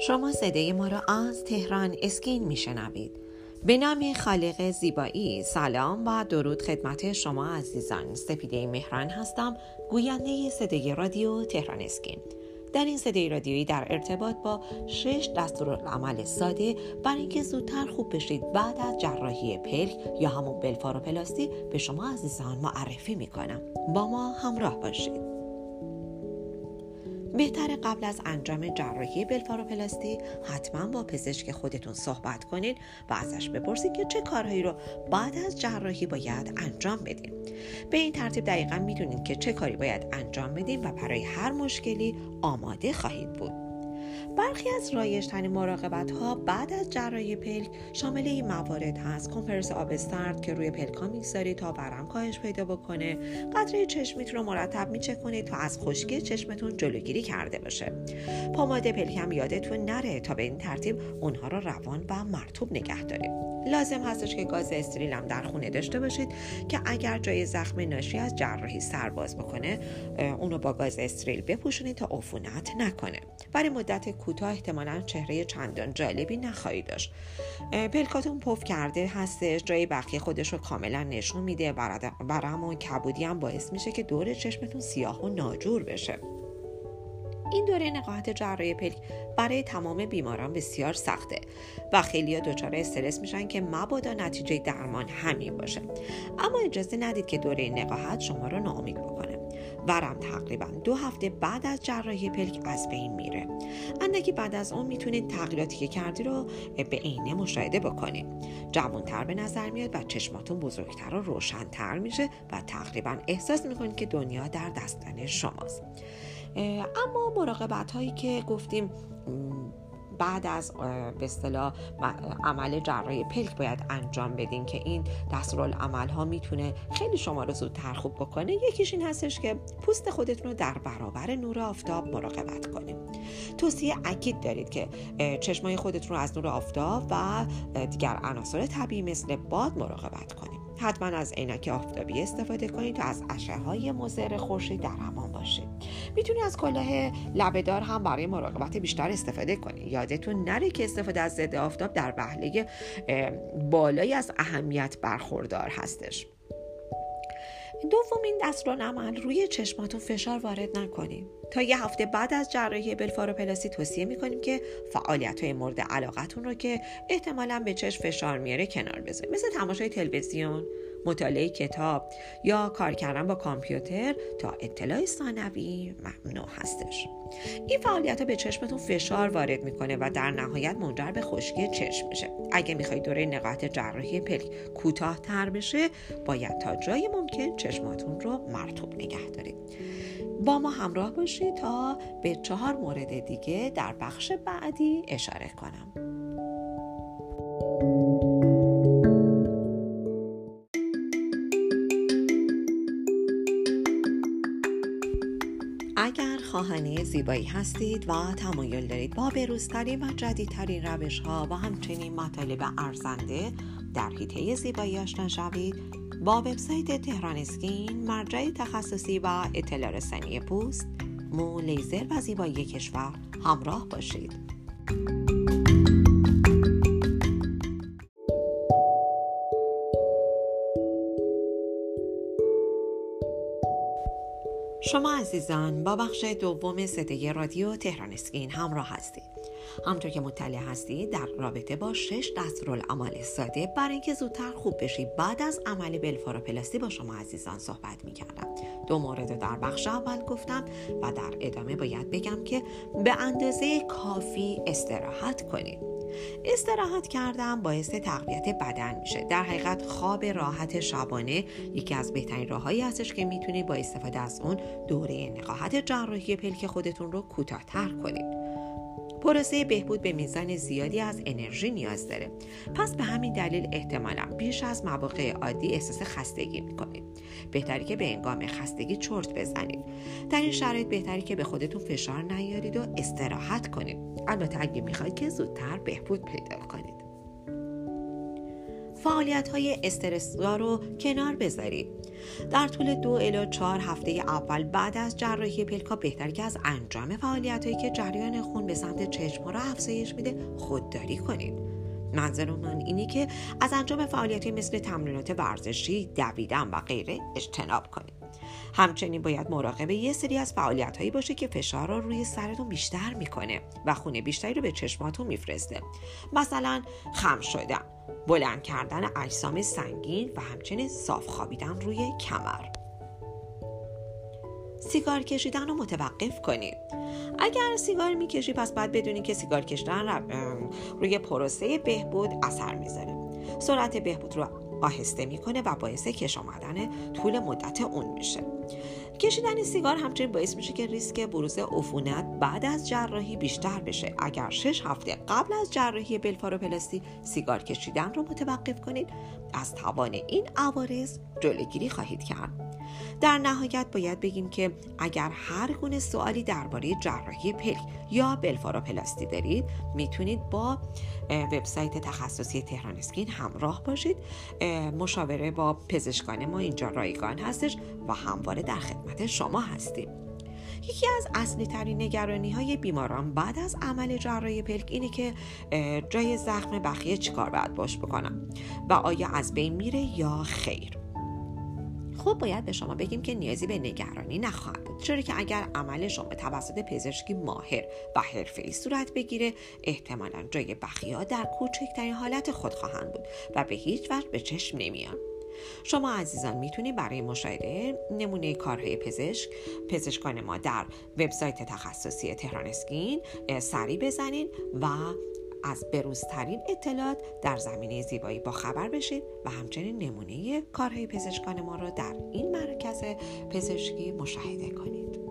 شما صدای ما را از تهران اسکین میشنوید. به نام خالق زیبایی سلام و درود خدمت شما عزیزان. سپیده مهران هستم گوینده صدای رادیو تهران اسکین. در این صدای رادیویی در ارتباط با شش دستورالعمل ساده برای اینکه زودتر خوب بشید بعد از جراحی پلک یا همون بلفاروپلاستی به شما عزیزان معرفی می‌کنم. با ما همراه باشید. بهتر قبل از انجام جراحی بلفاروپلاستی حتما با پزشک خودتون صحبت کنید و ازش بپرسید که چه کارهایی رو بعد از جراحی باید انجام بدیم به این ترتیب دقیقا می‌دونید که چه کاری باید انجام بدیم و برای هر مشکلی آماده خواهید بود. برخی از رایجترین مراقبت ها بعد از جراحی پلک شامل این موارد هست. کمپرس آب سرد که روی پلکا می‌گذارید تا ورم کاهش پیدا بکنه. قطره چشمیتون رو مرتب میچک کنید تا از خشکی چشمتون جلوگیری کرده باشه. پماد پلک هم یادتون نره تا به این ترتیب اونها رو روان و مرتوب نگه دارید. لازم هستش که گاز استریل هم در خونه داشته باشید که اگر جای زخم ناشی از جراحی سرباز بکنه اونو با گاز استریل بپوشونید تا عفونت نکنه. برای مدت کوتاه احتمالا چهره چندان جالبی نخواهید داشت. پلکاتون پف کرده هستش جای بقیه خودش رو کاملا نشون میده. برم و کبودی هم باعث میشه که دور چشمتون سیاه و ناجور بشه. این دوره نقاهت جراحی پلک برای تمام بیماران بسیار سخته و خیلی ها دچار استرس میشن که مبادا نتیجه درمان همین باشه. اما اجازه ندید که دوره نقاهت شما رو ناامید بکنه ورم تقریبا دو هفته بعد از جراحی پلک از بین میره. اندکی بعد از اون می‌تونید تغییراتی که کردی رو به عینه مشاهده بکنید جوانتر به نظر میاد و چشماتون بزرگتر و روشنتر میشه و تقریبا احساس می‌کنید که دنیا در دستان شماست. اما مراقبت هایی که گفتیم بعد از به اصطلاح عمل جراحی پلک باید انجام بدین که این دستورالعمل ها می‌تونه خیلی شما رو زودتر خوب بکنه. یکیش این هستش که پوست خودتون رو در برابر نور آفتاب مراقبت کنیم توصیه اکید دارید که چشمای خودتون رو از نور آفتاب و دیگر عناصر طبیعی مثل باد مراقبت کنیم حتما از عینک آفتابی استفاده کنید تا از اشعه های مضر خورشید در امان باشید می‌تونید از کلاه لبهدار هم برای مراقبت بیشتر استفاده کنید یادتون نره که استفاده از ضد آفتاب در وهله بالایی از اهمیت برخوردار هستش. دومین دستورالعمل روی چشماتون فشار وارد نکنیم تا یه هفته بعد از جراحی بلفاروپلاستی توصیه می‌کنیم که فعالیت های مورد علاقتون رو که احتمالا به چشم فشار میاره کنار بذارید مثل تماشای تلویزیون مطالعه کتاب یا کار کردن با کامپیوتر تا اطلاع ثانوی ممنوع هستش. این فعالیت ها به چشمتون فشار وارد می‌کنه و در نهایت منجر به خشکی چشم میشه. اگه می‌خواید دوره نقاهت جراحی پلک کوتاه تر بشه باید تا جای ممکن چشماتون رو مرتوب نگه دارید. با ما همراه باشید تا به چهار مورد دیگه در بخش بعدی اشاره کنم. اگر خواهانی زیبایی هستید و تمایل دارید با بروزترین و جدیدترین روش ها و همچنین مطالب ارزنده در حیطه زیبایی آشنا شوید با وبسایت تهران اسکین مرجع تخصصی و اطلاع رسانی پوست مو لیزر و زیبایی کشور همراه باشید. شما عزیزان با بخش دوم صدای رادیو تهران اسکین همراه هستید. همطور که مطلع هستید در رابطه با شش دستورالعمل ساده برای اینکه زودتر خوب بشید بعد از عمل بلفاروپلاستی با شما عزیزان صحبت می کردم دو مورد در بخش اول گفتم و در ادامه باید بگم که به اندازه کافی استراحت کنید. استراحت کردن باعث تقویت بدن میشه. در حقیقت خواب راحت شبانه یکی از بهترین راههایی هستش که می‌تونید با استفاده از اون دوره نقاهت جراحی پلک خودتون رو کوتاهتر کنید. پروسه بهبود به میزان زیادی از انرژی نیاز داره. پس به همین دلیل احتمالا بیش از مواقع عادی احساس خستگی می‌کنید. بهتری که به انگام خستگی چرت بزنید. در این شرایط بهتری که به خودتون فشار نیارید و استراحت کنید. البته اگه می‌خواید که زودتر بهبود پیدا کنید. فعالیت های استرسگاه رو کنار بذارید در طول دو الی چهار هفته اول بعد از جراحی پلکا بهتر که از انجام فعالیت هایی که جریان خون به سمت چشم رو افزایش میده خودداری کنید منظر من اینی که از انجام فعالیت مثل تمرینات ورزشی، دویدن و غیره اجتناب کنید. همچنین باید مراقب یه سری از فعالیت هایی باشه که فشار رو روی سرتون بیشتر می‌کنه و خونه بیشتری رو به چشماتون میفرسته. مثلا خم شدن بلند کردن اجسام سنگین و همچنین صاف خوابیدن روی کمر. سیگار کشیدن رو متوقف کنید. اگر سیگار می‌کشی پس باید بدونید که سیگار کشیدن روی پروسه بهبود اثر می‌ذاره. سرعت بهبود رو آهسته می‌کنه و باعث کش آمدن طول مدت اون میشه. کشیدن سیگار همچنین باعث میشه که ریسک بروز عفونت بعد از جراحی بیشتر بشه. اگر شش هفته قبل از جراحی بلفاروپلاستی سیگار کشیدن رو متوقف کنید از توان این عوارض جلوگیری خواهید کرد. در نهایت باید بگیم که اگر هر گونه سوالی درباره جراحی پلک یا بلفاروپلاستی دارید می‌تونید با وبسایت تخصصی تهران اسکین همراه باشید. مشاوره با پزشکان ما اینجا رایگان هستش و همواره در خدمت شما هستیم. یکی از اصلی ترین نگرانی های بیماران بعد از عمل جراحی پلک اینه که جای زخم بخیه چیکار باید باش بکنم و آیا از بین میره یا خیر؟ خب باید به شما بگیم که نیازی به نگرانی نخواهد بود چرا که اگر عمل شما توسط پزشکی ماهر و حرفه‌ای صورت بگیره احتمالا جای بخیا در کوچکترین حالت خود خواهند بود و به هیچ وجه به چشم نمیان. شما عزیزان می‌تونید برای مشاهده نمونه کارهای پزشک پزشکان ما در وبسایت تخصصی تهران اسکین سری بزنین و از بروزترین اطلاعات در زمینه زیبایی با خبر بشید و همچنین نمونه کارهای پزشکان ما را در این مرکز پزشکی مشاهده کنید.